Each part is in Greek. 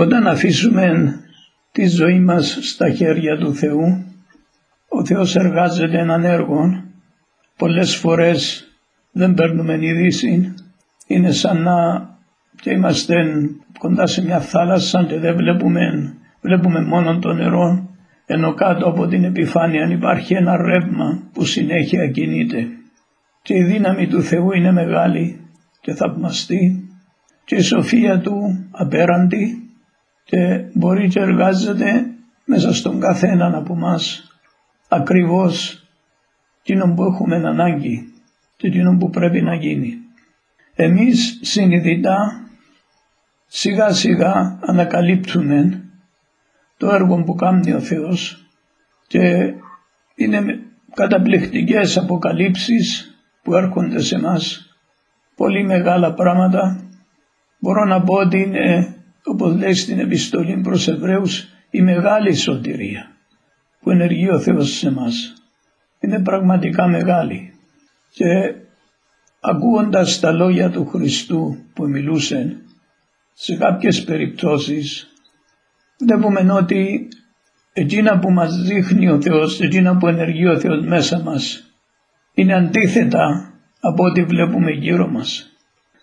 Όταν αφήσουμε τη ζωή μας στα χέρια του Θεού, ο Θεός εργάζεται έναν έργο, πολλές φορές δεν παίρνουμε ειδήσει, είναι σαν να και είμαστε κοντά σε μια θάλασσα και δεν βλέπουμε, βλέπουμε μόνο το νερό, ενώ κάτω από την επιφάνεια υπάρχει ένα ρεύμα που συνέχεια κινείται. Και η δύναμη του Θεού είναι μεγάλη και θαυμαστή και η σοφία του απέραντη και μπορεί και εργάζεται μέσα στον καθέναν από μας ακριβώς εκείνο που έχουμε ανάγκη και εκείνο που πρέπει να γίνει. Εμείς συνειδητά σιγά σιγά ανακαλύπτουμε το έργο που κάνει ο Θεός και είναι καταπληκτικές αποκαλύψεις που έρχονται σε μας πολύ μεγάλα πράγματα μπορώ να πω ότι είναι όπως λέει στην επιστολή προς Εβραίους η μεγάλη σωτηρία που ενεργεί ο Θεός σε μας είναι πραγματικά μεγάλη και ακούγοντας τα λόγια του Χριστού που μιλούσε σε κάποιες περιπτώσεις βλέπουμε ότι εκείνα που μας δείχνει ο Θεός, εκείνα που ενεργεί ο Θεός μέσα μας είναι αντίθετα από ό,τι βλέπουμε γύρω μας.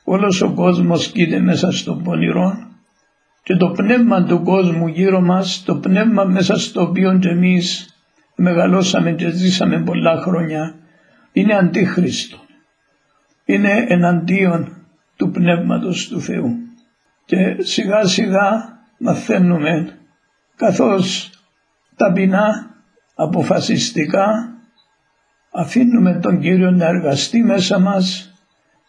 Όλος ο κόσμος κοίται μέσα στο πονηρό και το πνεύμα του κόσμου γύρω μας, το πνεύμα μέσα στο οποίο και εμείς μεγαλώσαμε και ζήσαμε πολλά χρόνια, είναι αντίχριστο. Είναι εναντίον του πνεύματος του Θεού. Και σιγά σιγά μαθαίνουμε καθώς ταπεινά, αποφασιστικά αφήνουμε τον Κύριο να εργαστεί μέσα μας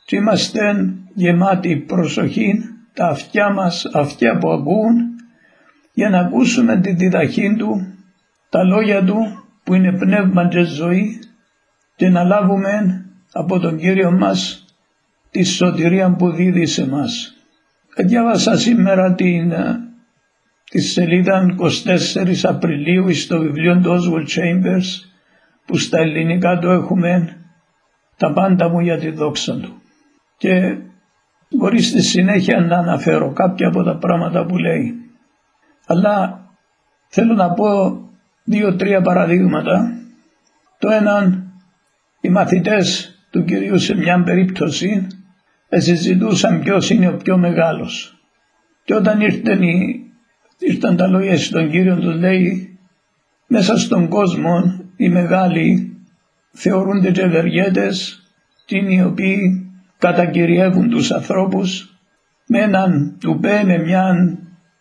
και είμαστε γεμάτοι προσοχή τα αυτιά μας, αυτιά που ακούν για να ακούσουμε τη διδαχή Του, τα λόγια Του που είναι πνεύμα και ζωή και να λάβουμε από τον Κύριο μας τη σωτηρία που δίδει σε μας. Διάβασα σήμερα την, τη σελίδα 24 Απριλίου στο βιβλίο του Oswald Chambers που στα ελληνικά το έχουμε τα πάντα μου για τη δόξα του. Και μπορείς στη συνέχεια να αναφέρω κάποια από τα πράγματα που λέει. Αλλά θέλω να πω δύο-τρία παραδείγματα. Το ένα, οι μαθητές του Κυρίου σε μια περίπτωση συζητούσαν ποιος είναι ο πιο μεγάλος. Και όταν ήρθαν, οι, ήρθαν τα λόγια στον Κύριο τους λέει μέσα στον κόσμο οι μεγάλοι θεωρούνται και ευεργέτες και είναι οι οποίοι κατακυριεύουν τους ανθρώπους με έναν τουπέ, με μια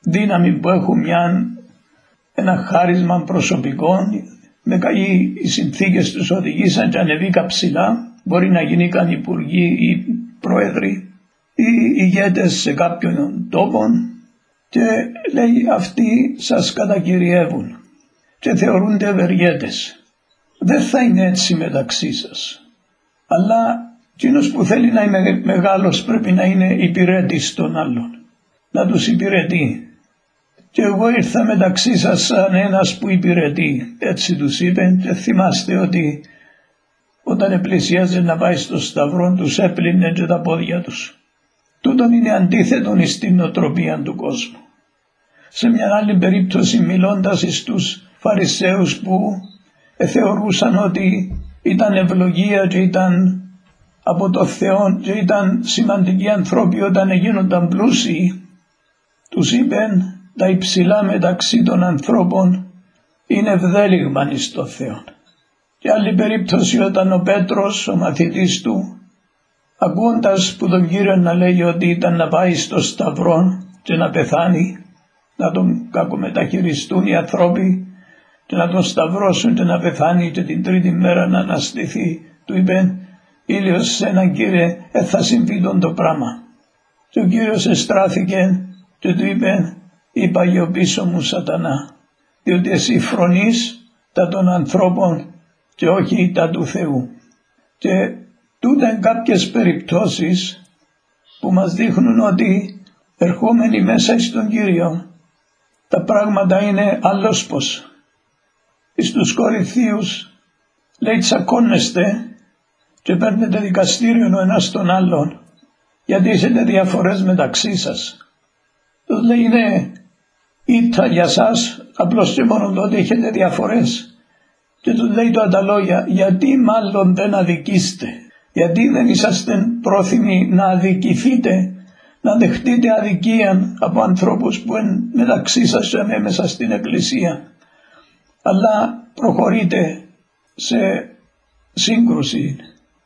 δύναμη που έχουν μια, ένα χάρισμα προσωπικό με καλή οι συνθήκες τους οδηγήσαν και ανεβήκα ψηλά μπορεί να γίνει καν υπουργοί ή πρόεδροι ή ηγέτες σε κάποιον τόπο και λέει αυτοί σας κατακυριεύουν και θεωρούνται ευεργέτες. Δεν θα είναι έτσι μεταξύ σας. Αλλά εκείνος που θέλει να είναι μεγάλος πρέπει να είναι υπηρέτης των άλλων. Να τους υπηρετεί. Και εγώ ήρθα μεταξύ σας σαν ένας που υπηρετεί. Έτσι τους είπε και θυμάστε ότι όταν πλησίαζε να πάει στο σταυρό τους έπλυνε και τα πόδια τους. Τούτον είναι αντίθετον στην νοοτροπία του κόσμου. Σε μια άλλη περίπτωση μιλώντας στους Φαρισαίους που θεωρούσαν ότι ήταν ευλογία και ήταν από το Θεό και ήταν σημαντικοί ανθρώποι όταν γίνονταν πλούσιοι τους είπεν τα υψηλά μεταξύ των ανθρώπων είναι ευδέλιγμα εις το Θεό. Και άλλη περίπτωση όταν ο Πέτρος, ο μαθητής του, ακούοντας που τον Κύριο να λέει ότι ήταν να πάει στο Σταυρό και να πεθάνει, να τον κακομεταχειριστούν οι ανθρώποι και να τον σταυρώσουν και να πεθάνει και την τρίτη μέρα να αναστηθεί, του είπε «Ήλιος σε έναν Κύριε, ε, θα συμβεί τον το πράγμα». Και ο Κύριος εστράθηκε και του είπε «Είπα πίσω μου σατανά, διότι εσύ φρονείς τα των ανθρώπων και όχι τα του Θεού. Και τούτα είναι κάποιες περιπτώσεις που μας δείχνουν ότι ερχόμενοι μέσα στον Κύριο τα πράγματα είναι άλλος πως. Εις τους κορυφίους λέει τσακώνεστε και παίρνετε δικαστήριο ο ένας τον άλλον γιατί είστε διαφορές μεταξύ σας. Του λέει ναι, Ήτα για σας απλώς και μόνο τότε έχετε διαφορές. Και του λέει το τα λόγια, γιατί μάλλον δεν αδικήστε, γιατί δεν είσαστε πρόθυμοι να αδικηθείτε, να δεχτείτε αδικία από ανθρώπους που είναι μεταξύ σας και μέσα στην εκκλησία, αλλά προχωρείτε σε σύγκρουση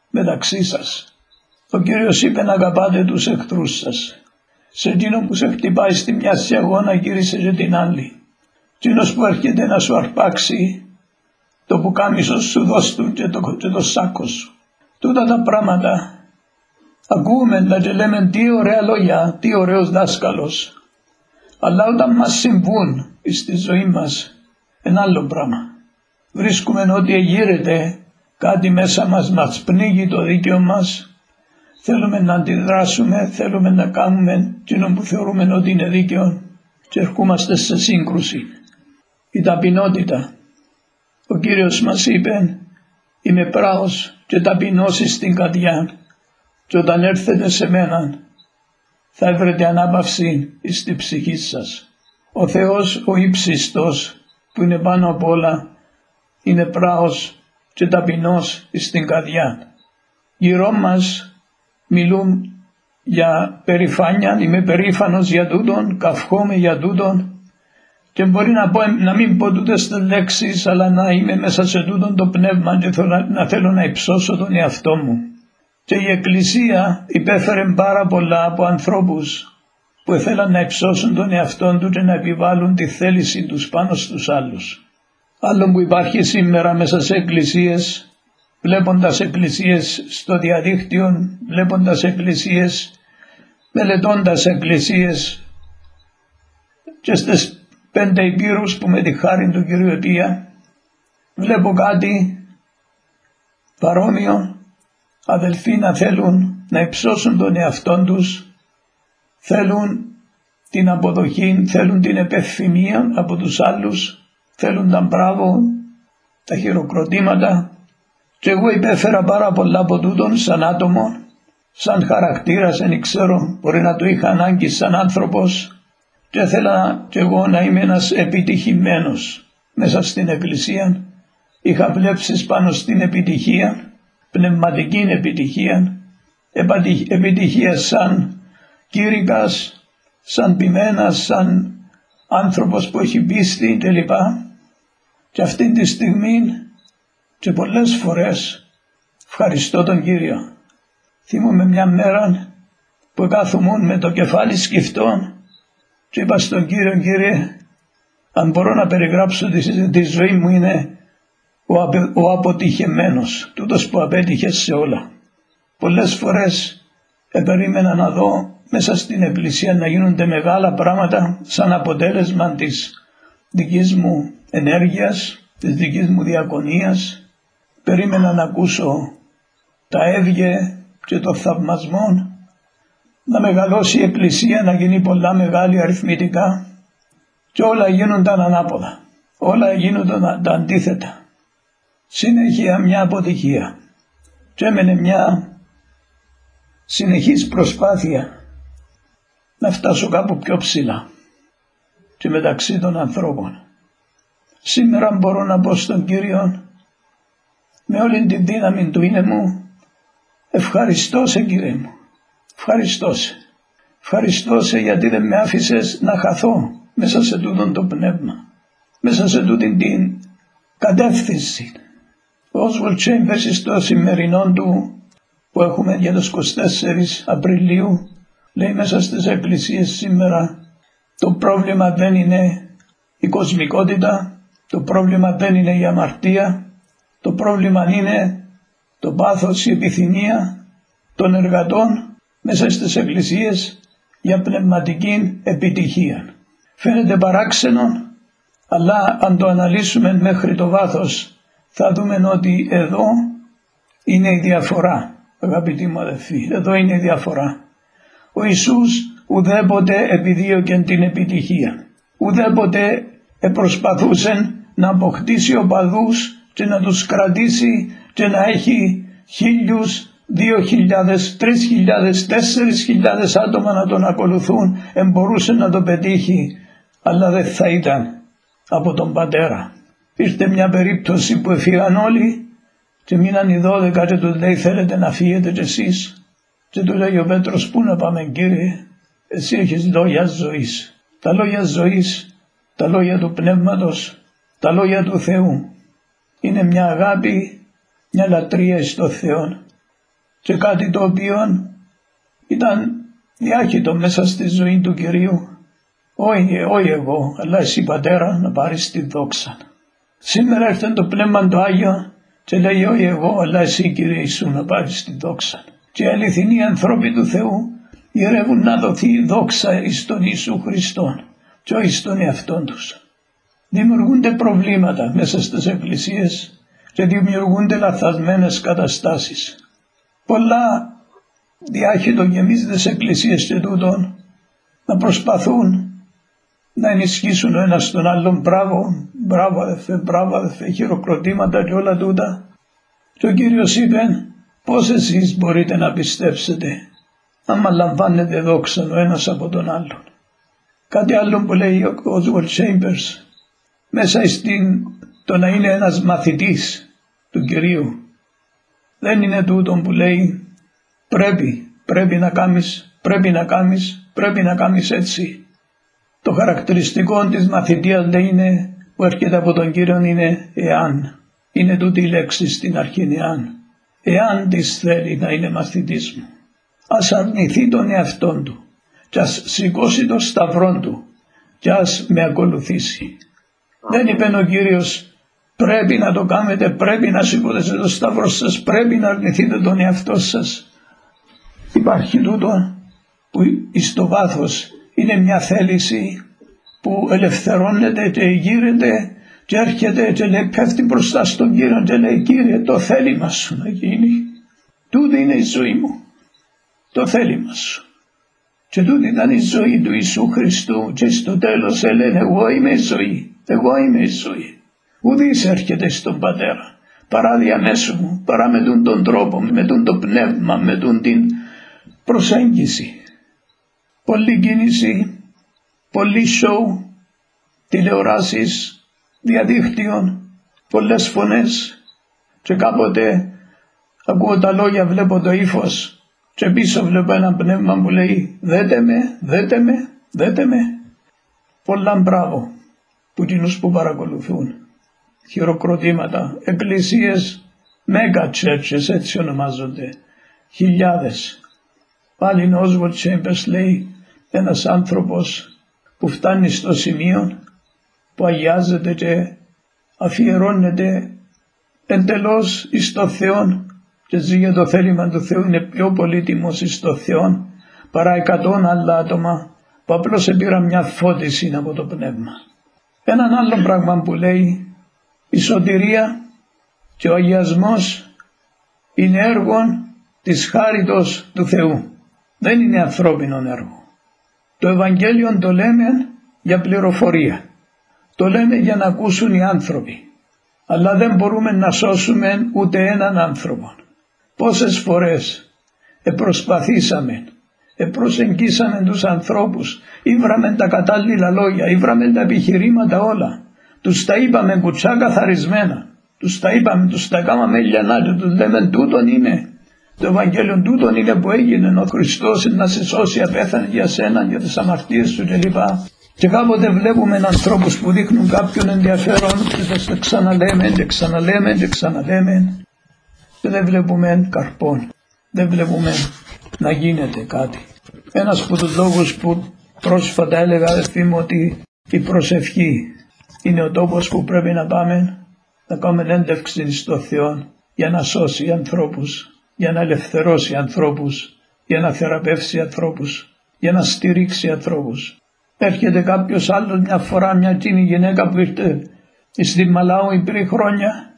μεταξύ σας. Ο Κύριος είπε να αγαπάτε τους εχθρούς σας. Σε εκείνον που σε χτυπάει στη μια αγώνα γύρισε και την άλλη. Εκείνος που έρχεται να σου αρπάξει το πουκάμισος σου δώσ' του και το, και το σάκο σου. Τούτα τα πράγματα ακούμε να και λέμε τι ωραία λόγια, τι ωραίος δάσκαλος. Αλλά όταν μας συμβούν στη ζωή μας ένα άλλο πράγμα. Βρίσκουμε ότι εγείρεται κάτι μέσα μας, μας πνίγει το δίκαιο μας. Θέλουμε να αντιδράσουμε, θέλουμε να κάνουμε εκείνο που θεωρούμε ότι είναι δίκαιο και ερχόμαστε σε σύγκρουση. Η ταπεινότητα. Ο Κύριος μας είπε είμαι πράος και ταπεινώσει στην καρδιά και όταν έρθετε σε μένα θα βρείτε ανάπαυση στη ψυχή σας. Ο Θεός ο ύψιστος που είναι πάνω απ' όλα είναι πράος και ταπεινός στην καρδιά. Γύρω μας μιλούν για περηφάνεια, είμαι περήφανος για τούτον, καυχόμαι για τούτον και μπορεί να, πω, να μην πω τούτες λέξεις αλλά να είμαι μέσα σε τούτον το πνεύμα και θέλω, να θέλω να υψώσω τον εαυτό μου. Και η Εκκλησία υπέφερε πάρα πολλά από ανθρώπους που ήθελαν να υψώσουν τον εαυτό του και να επιβάλλουν τη θέληση τους πάνω στους άλλους. Άλλο που υπάρχει σήμερα μέσα σε εκκλησίες, βλέποντας εκκλησίες στο διαδίκτυο, βλέποντας εκκλησίες, μελετώντας εκκλησίες και στις πέντε υπήρους που με τη χάρη του Κυρίου Επία, βλέπω κάτι παρόμοιο, αδελφοί να θέλουν να υψώσουν τον εαυτό τους, θέλουν την αποδοχή, θέλουν την επευθυμία από τους άλλους, θέλουν τα μπράβο, τα χειροκροτήματα και εγώ υπέφερα πάρα πολλά από τούτον σαν άτομο, σαν χαρακτήρας, δεν ξέρω, μπορεί να το είχα ανάγκη σαν άνθρωπος και ήθελα και εγώ να είμαι ένας επιτυχημένος μέσα στην εκκλησία. Είχα βλέψεις πάνω στην επιτυχία, πνευματική επιτυχία, επιτυχία σαν κήρυκας, σαν ποιμένας, σαν άνθρωπος που έχει πίστη κλπ. Και αυτή τη στιγμή και πολλές φορές ευχαριστώ τον Κύριο. Θυμούμαι μια μέρα που κάθομουν με το κεφάλι σκεφτών και είπα στον Κύριο Κύριε αν μπορώ να περιγράψω τη, τη ζωή μου είναι ο, απε, ο αποτυχεμένος, τούτος που απέτυχε σε όλα. Πολλές φορές επερίμενα να δω μέσα στην εκκλησία να γίνονται μεγάλα πράγματα σαν αποτέλεσμα της δικής μου ενέργειας, της δικής μου διακονίας. Περίμενα να ακούσω τα έβγε και το θαυμασμό, να μεγαλώσει η Εκκλησία, να γίνει πολλά μεγάλη αριθμητικά και όλα γίνονταν ανάποδα. Όλα γίνονταν τα αντίθετα. Συνέχεια μια αποτυχία και έμενε μια συνεχής προσπάθεια να φτάσω κάπου πιο ψηλά και μεταξύ των ανθρώπων. Σήμερα μπορώ να πω στον Κύριο με όλη την δύναμη του είναι μου ευχαριστώ σε Κύριε μου, ευχαριστώ σε. Ευχαριστώ σε γιατί δεν με άφησες να χαθώ μέσα σε τούτον το πνεύμα, μέσα σε τούτην την κατεύθυνση. Ο Oswald Chambers στο σημερινό του που έχουμε για τους 24 Απριλίου λέει μέσα στις εκκλησίες σήμερα το πρόβλημα δεν είναι η κοσμικότητα, το πρόβλημα δεν είναι η αμαρτία, το πρόβλημα είναι το πάθος, η επιθυμία των εργατών μέσα στις εκκλησίες για πνευματική επιτυχία. Φαίνεται παράξενο, αλλά αν το αναλύσουμε μέχρι το βάθος θα δούμε ότι εδώ είναι η διαφορά, αγαπητοί μου αδελφοί, εδώ είναι η διαφορά. Ο Ιησούς ουδέποτε επιδίωκε την επιτυχία. Ουδέποτε προσπαθούσε να αποκτήσει οπαδούς και να τους κρατήσει και να έχει χίλιους, δύο χιλιάδες, τρεις χιλιάδες, τέσσερις χιλιάδες άτομα να τον ακολουθούν εμπορούσε να το πετύχει αλλά δεν θα ήταν από τον πατέρα. Ήρθε μια περίπτωση που έφυγαν όλοι και μείναν οι δώδεκα και τους λέει θέλετε να φύγετε κι εσείς; Και του λέει ο Πέτρος πού να πάμε κύριε, εσύ έχεις λόγια ζωής. Τα λόγια ζωής, τα λόγια του Πνεύματος, τα λόγια του Θεού. Είναι μια αγάπη, μια λατρεία στο Θεό και κάτι το οποίο ήταν διάχυτο μέσα στη ζωή του Κυρίου. Όχι, όχι εγώ, αλλά εσύ πατέρα να πάρεις τη δόξα. Σήμερα έρθει το Πνεύμα το Άγιο και λέει όχι εγώ, αλλά εσύ Κύριε Ιησού να πάρεις τη δόξα. Και οι αληθινοί ανθρώποι του Θεού γυρεύουν να δοθεί δόξα εις τον Ιησού Χριστό και όχι στον εαυτό τους. Δημιουργούνται προβλήματα μέσα στις εκκλησίες και δημιουργούνται λαθασμένες καταστάσεις. Πολλά διάχυτο γεμίζεται σε εκκλησίες και τούτων να προσπαθούν να ενισχύσουν ο ένας τον άλλον μπράβο, μπράβο αδερφέ, μπράβο αδερφέ, χειροκροτήματα και όλα τούτα. Και ο Κύριος είπε πώς εσείς μπορείτε να πιστέψετε άμα λαμβάνετε δόξα ο ένας από τον άλλον. Κάτι άλλο που λέει ο Oswald Chambers μέσα στην το να είναι ένας μαθητής του Κυρίου δεν είναι τούτο που λέει πρέπει, πρέπει να κάνεις, πρέπει να κάνεις, πρέπει να κάνεις έτσι. Το χαρακτηριστικό της μαθητείας λέει είναι, που έρχεται από τον Κύριο είναι εάν. Είναι τούτη η λέξη στην αρχή εάν. Εάν της θέλει να είναι μαθητής μου. Ας αρνηθεί τον εαυτόν του και ας σηκώσει το σταυρό του και ας με ακολουθήσει. Δεν είπε ο Κύριος πρέπει να το κάνετε, πρέπει να σηκώσετε το σταυρό σας, πρέπει να αρνηθείτε τον εαυτό σας. Υπάρχει τούτο που στο βάθος είναι μια θέληση που ελευθερώνεται και γύρεται και έρχεται και λέει πέφτει μπροστά στον Κύριο και λέει Κύριε το θέλημα σου να γίνει. Τούτη είναι η ζωή μου. Το θέλημα σου. Και τούτη ήταν η ζωή του Ιησού Χριστού και στο τέλος έλεγε εγώ είμαι η ζωή. Εγώ είμαι η ζωή. Ουδής έρχεται στον Πατέρα παρά διαμέσου μου, παρά με τον τρόπο, με τον το πνεύμα, με τον την προσέγγιση. Πολλή κίνηση, πολύ σοου, τηλεοράσεις, διαδίκτυο, πολλές φωνές και κάποτε ακούω τα λόγια, βλέπω το ύφος και πίσω βλέπω ένα πνεύμα που λέει δέτε με, δέτε με, δέτε με. Πολλά μπράβο που κοινούς που παρακολουθούν. Χειροκροτήματα, εκκλησίες, mega churches έτσι ονομάζονται, χιλιάδες. Πάλι ο Oswald Chambers λέει ένας άνθρωπος που φτάνει στο σημείο που αγιάζεται και αφιερώνεται εντελώς εις το Θεό και ζει για το θέλημα του Θεού είναι πιο πολύτιμος εις το Θεό παρά εκατόν άλλα άτομα που απλώς επήραν μια φώτιση από το πνεύμα. Έναν άλλο πράγμα που λέει η σωτηρία και ο αγιασμός είναι έργο της χάριτος του Θεού. Δεν είναι ανθρώπινο έργο. Το Ευαγγέλιο το λέμε για πληροφορία. Το λέμε για να ακούσουν οι άνθρωποι. Αλλά δεν μπορούμε να σώσουμε ούτε έναν άνθρωπο. Πόσες φορές επροσπαθήσαμε, επροσεγγίσαμε τους ανθρώπους, ήβραμε τα κατάλληλα λόγια, ήβραμε τα επιχειρήματα όλα. Τους τα είπαμε κουτσά καθαρισμένα. Τους τα είπαμε, τους τα κάναμε λιανά και τους λέμε τούτον είναι. Το Ευαγγέλιο τούτον είναι που έγινε ο Χριστός να σε σώσει απέθανε για σένα, για τις αμαρτίες σου κλπ. Και κάποτε βλέπουμε ανθρώπους που δείχνουν κάποιον ενδιαφέρον και θα ξαναλέμε και ξαναλέμε και ξαναλέμε και δεν βλέπουμε καρπόν. Δεν βλέπουμε να γίνεται κάτι. Ένας από τους λόγους που πρόσφατα έλεγα αδερφή μου ότι η προσευχή είναι ο τόπος που πρέπει να πάμε να κάνουμε έντευξη στο Θεό για να σώσει ανθρώπους, για να ελευθερώσει ανθρώπους, για να θεραπεύσει ανθρώπους, για να στηρίξει ανθρώπους. Έρχεται κάποιος άλλος μια φορά μια κοινή γυναίκα που ήρθε στη Μαλάου πριν χρόνια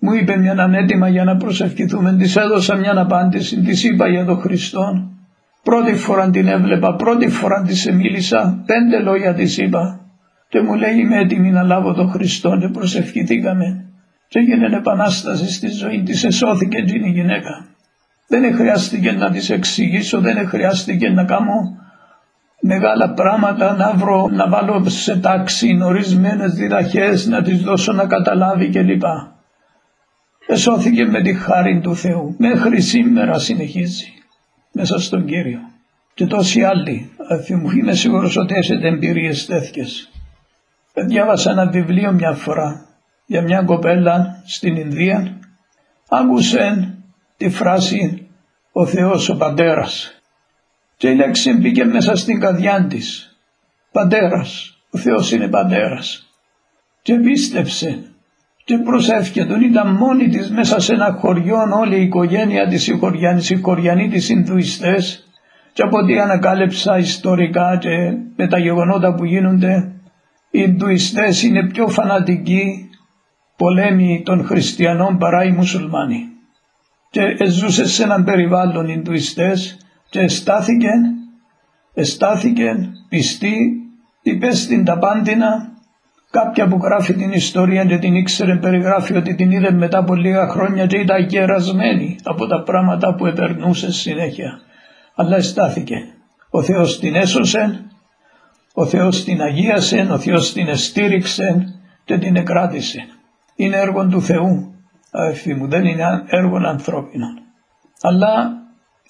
μου είπε μια ανέτοιμα για να προσευχηθούμε, της έδωσα μια απάντηση, της είπα για τον Χριστό. Πρώτη φορά την έβλεπα, πρώτη φορά της μίλησα, πέντε λόγια της είπα. Και μου λέει είμαι έτοιμη να λάβω τον Χριστό και προσευχηθήκαμε. Και έγινε επανάσταση στη ζωή της, εσώθηκε την η γυναίκα. Δεν χρειάστηκε να της εξηγήσω, δεν χρειάστηκε να κάνω μεγάλα πράγματα να βρω, να βάλω σε τάξη ορισμένε διδαχές, να τις δώσω να καταλάβει κλπ. Εσώθηκε με τη χάρη του Θεού. Μέχρι σήμερα συνεχίζει μέσα στον Κύριο. Και τόσοι άλλοι. Αφού μου είμαι σίγουρος ότι έχετε εμπειρίες τέτοιες. Διάβασα ένα βιβλίο μια φορά για μια κοπέλα στην Ινδία. Άκουσε τη φράση «Ο Θεός ο Πατέρας» και η λέξη μπήκε μέσα στην καρδιά της. Πατέρας, ο Θεός είναι πατέρας. Και πίστεψε και προσεύχε τον ήταν μόνη της μέσα σε ένα χωριό όλη η οικογένεια της οι χωριανοί, οι χωριανοί της Ινδουιστές. Και από ό,τι ανακάλυψα ιστορικά και με τα γεγονότα που γίνονται οι Ινδουιστές είναι πιο φανατικοί πολέμοι των χριστιανών παρά οι μουσουλμάνοι. Και ζούσε σε έναν περιβάλλον Ινδουιστές και στάθηκε, στάθηκε πιστή, είπε στην τα πάντινα, κάποια που γράφει την ιστορία και την ήξερε περιγράφει ότι την είδε μετά από λίγα χρόνια και ήταν γερασμένη από τα πράγματα που επερνούσε συνέχεια. Αλλά στάθηκε. Ο Θεός την έσωσε, ο Θεός την αγίασε, ο Θεός την εστήριξε και την εκράτησε. Είναι έργο του Θεού, αδελφοί μου, δεν είναι έργο ανθρώπινων. Αλλά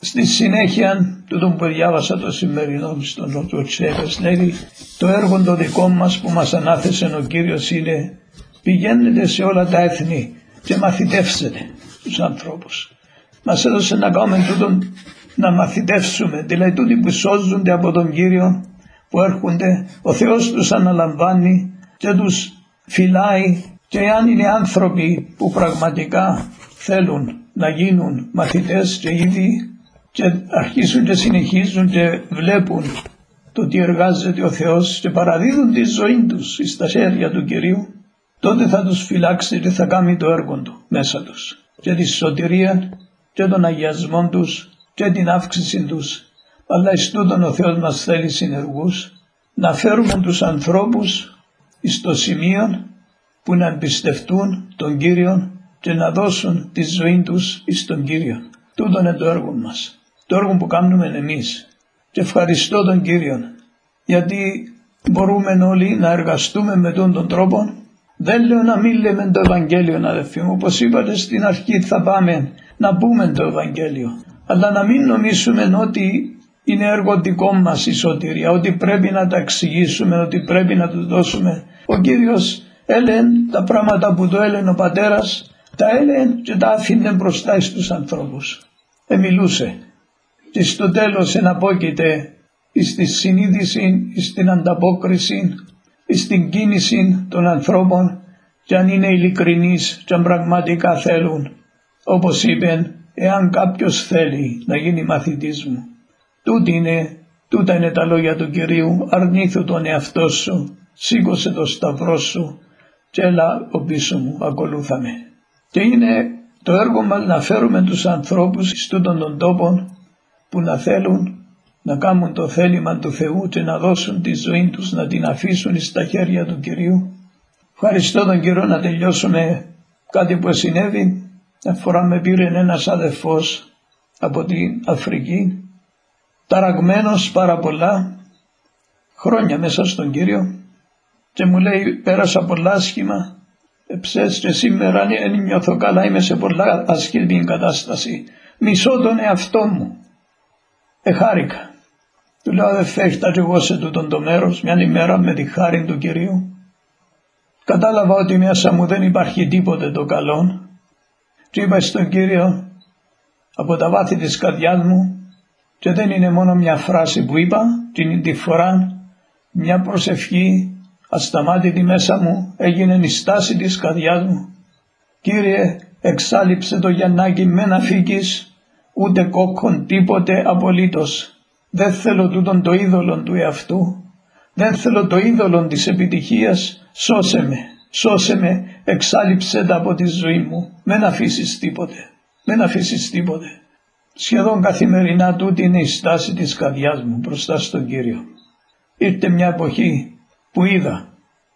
Στη συνέχεια του που διάβασα το σημερινό στον Νότιο Τσέχος λέει το έργο το δικό μας που μας ανάθεσε ο Κύριος είναι πηγαίνετε σε όλα τα έθνη και μαθητεύσετε τους ανθρώπους. Μας έδωσε να κάνουμε τούτο να μαθητεύσουμε, δηλαδή τούτοι που σώζονται από τον Κύριο που έρχονται, ο Θεός τους αναλαμβάνει και τους φυλάει και αν είναι άνθρωποι που πραγματικά θέλουν να γίνουν μαθητές και ήδη και αρχίσουν και συνεχίζουν και βλέπουν το τι εργάζεται ο Θεός και παραδίδουν τη ζωή τους στα χέρια του Κυρίου, τότε θα τους φυλάξει και θα κάνει το έργο του μέσα τους και τη σωτηρία και τον αγιασμό τους και την αύξηση τους. Αλλά εις τούτον ο Θεός μας θέλει συνεργούς να φέρουμε τους ανθρώπους στο σημείο που να εμπιστευτούν τον Κύριο και να δώσουν τη ζωή τους στον Κύριο. Τούτο είναι το έργο μας το έργο που κάνουμε εμείς. Και ευχαριστώ τον Κύριο γιατί μπορούμε όλοι να εργαστούμε με τον, τον τρόπο. Δεν λέω να μην λέμε το Ευαγγέλιο αδελφοί μου, όπως είπατε στην αρχή θα πάμε να πούμε το Ευαγγέλιο. Αλλά να μην νομίσουμε ότι είναι έργο δικό μας η σωτηρία, ότι πρέπει να τα εξηγήσουμε, ότι πρέπει να τους δώσουμε. Ο Κύριος έλεγε τα πράγματα που το έλεγε ο Πατέρας, τα έλεγε και τα άφηνε μπροστά στους ανθρώπους. Εμιλούσε και στο τέλος εναπόκειται στη συνείδηση, στην ανταπόκριση, στην κίνηση των ανθρώπων και αν είναι ειλικρινείς και αν πραγματικά θέλουν. Όπως είπε, εάν κάποιος θέλει να γίνει μαθητής μου, τούτη είναι, τούτα είναι τα λόγια του Κυρίου, αρνήθου τον εαυτό σου, σήκωσε το σταυρό σου και έλα ο πίσω μου, ακολούθαμε. Και είναι το έργο μας να φέρουμε τους ανθρώπους στον τον τόπο που να θέλουν να κάνουν το θέλημα του Θεού και να δώσουν τη ζωή τους να την αφήσουν στα χέρια του Κυρίου. Ευχαριστώ τον Κύριο να τελειώσουμε κάτι που συνέβη. Μια φορά με πήρε ένας αδερφός από την Αφρική, ταραγμένος πάρα πολλά χρόνια μέσα στον Κύριο και μου λέει πέρασα πολλά άσχημα εψές και σήμερα δεν νιώθω καλά είμαι σε πολλά ασχήμη κατάσταση μισώ τον εαυτό μου Εχάρηκα. Του λέω δεν φέχτα και εγώ σε τούτον το μέρος μια ημέρα με τη χάρη του Κυρίου. Κατάλαβα ότι μέσα μου δεν υπάρχει τίποτε το καλό και είπα στον Κύριο από τα βάθη της καρδιάς μου και δεν είναι μόνο μια φράση που είπα την τη φορά μια προσευχή ασταμάτητη μέσα μου έγινε η στάση της καρδιάς μου. Κύριε εξάλληψε το Γιαννάκι με να φύγεις ούτε κόκκον τίποτε απολύτως. Δεν θέλω τούτον το είδωλο του εαυτού. Δεν θέλω το είδωλο της επιτυχίας. Σώσε με, σώσε με, εξάλληψε τα από τη ζωή μου. Μην αφήσεις τίποτε, μην αφήσεις τίποτε. Σχεδόν καθημερινά τούτη είναι η στάση της καρδιάς μου μπροστά στον Κύριο. Ήρθε μια εποχή που είδα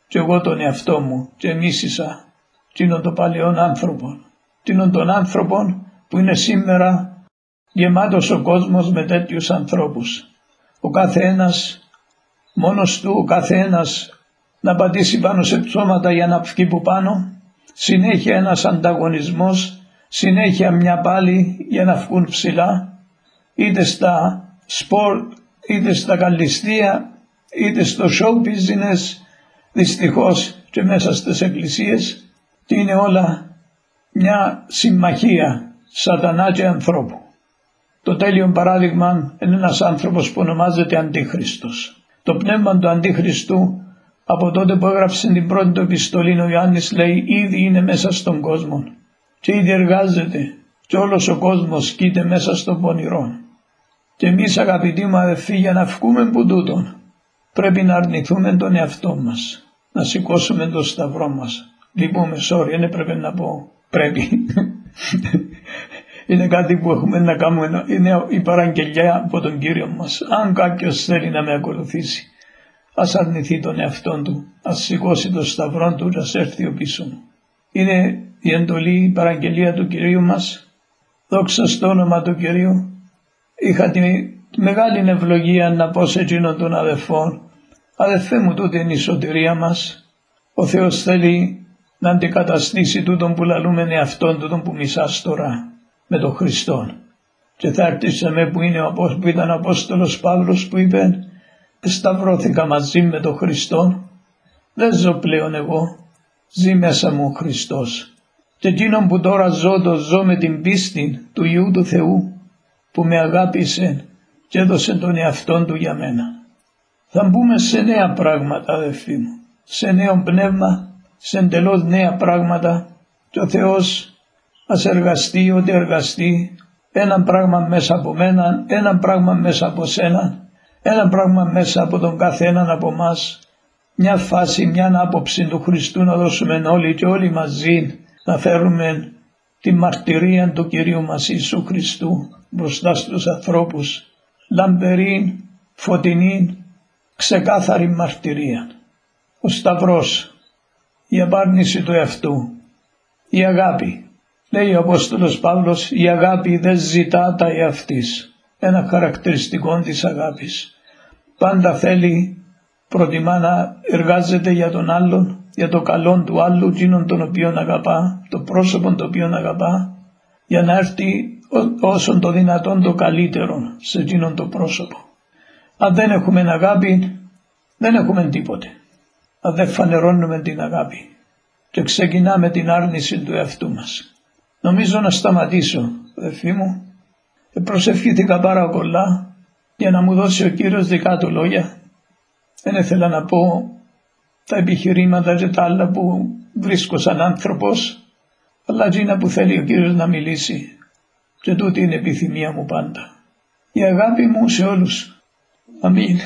και εγώ τον εαυτό μου και μίσησα τίνον τον παλαιόν άνθρωπο, τίνον τον άνθρωπο που είναι σήμερα γεμάτος ο κόσμος με τέτοιους ανθρώπους. Ο κάθε ένας μόνος του ο καθένας να πατήσει πάνω σε ψώματα για να βγει που πάνω, συνέχεια ένας ανταγωνισμός, συνέχεια μια πάλι για να βγουν ψηλά, είτε στα σπορ, είτε στα καλλιστεία, είτε στο show business, δυστυχώς και μέσα στις εκκλησίες, και είναι όλα μια συμμαχία σατανά και ανθρώπου. Το τέλειο παράδειγμα είναι ένας άνθρωπος που ονομάζεται Αντίχριστος. Το πνεύμα του Αντίχριστου από τότε που έγραψε την πρώτη του επιστολή ο Ιωάννης λέει ήδη είναι μέσα στον κόσμο και ήδη εργάζεται και όλος ο κόσμος κοίται μέσα στον πονηρό. Και εμείς αγαπητοί μου αδελφοί για να βγούμε που τούτον πρέπει να αρνηθούμε τον εαυτό μας, να σηκώσουμε τον σταυρό μας. Λυπούμε, sorry, δεν έπρεπε να πω πρέπει. Είναι κάτι που έχουμε να κάνουμε, είναι η παραγγελιά από τον Κύριο μας. Αν κάποιος θέλει να με ακολουθήσει, ας αρνηθεί τον εαυτό του, ας σηκώσει τον σταυρό του και ας έρθει ο πίσω μου. Είναι η εντολή, η παραγγελία του Κυρίου μας. Δόξα στο όνομα του Κυρίου. Είχα τη μεγάλη ευλογία να πω σε εκείνον τον αδελφό, αδελφέ μου τούτη είναι η σωτηρία μας. Ο Θεός θέλει να αντικαταστήσει τούτον που λαλούμε εαυτόν, τούτον που μισάς τώρα με τον Χριστό. Και θα έρθει σε με που, είναι, που ήταν ο Απόστολος Παύλος που είπε σταυρώθηκα μαζί με τον Χριστό, δεν ζω πλέον εγώ, ζει μέσα μου ο Χριστός. Και εκείνον που τώρα ζω το ζω με την πίστη του Ιού του Θεού που με αγάπησε και έδωσε τον εαυτόν του για μένα. Θα μπούμε σε νέα πράγματα αδελφοί μου, σε νέο πνεύμα, σε εντελώς νέα πράγματα και ο Θεός ας εργαστεί ό,τι εργαστεί, ένα πράγμα μέσα από μένα, ένα πράγμα μέσα από σένα, ένα πράγμα μέσα από τον καθέναν από εμά, μια φάση, μια άποψη του Χριστού να δώσουμε όλοι και όλοι μαζί να φέρουμε τη μαρτυρία του Κυρίου μας Ιησού Χριστού μπροστά στους ανθρώπους, λαμπερή, φωτεινή, ξεκάθαρη μαρτυρία. Ο Σταυρός, η απάρνηση του εαυτού, η αγάπη. Λέει ο Απόστολος Παύλος, η αγάπη δεν ζητά τα εαυτής ένα χαρακτηριστικό της αγάπης. Πάντα θέλει, προτιμά να εργάζεται για τον άλλον, για το καλό του άλλου, εκείνον τον οποίο αγαπά, το πρόσωπο το οποίο αγαπά, για να έρθει όσο το δυνατόν το καλύτερο σε εκείνον το πρόσωπο. Αν δεν έχουμε αγάπη, δεν έχουμε τίποτε. Αν δεν φανερώνουμε την αγάπη και ξεκινάμε την άρνηση του εαυτού μας. Νομίζω να σταματήσω, αδερφοί μου, προσευχήθηκα πάρα πολλά για να μου δώσει ο Κύριος δικά του λόγια. Δεν ήθελα να πω τα επιχειρήματα και τα άλλα που βρίσκω σαν άνθρωπος, αλλά εκείνα που θέλει ο Κύριος να μιλήσει. Και τούτη είναι η επιθυμία μου πάντα. Η αγάπη μου σε όλους. Αμήν.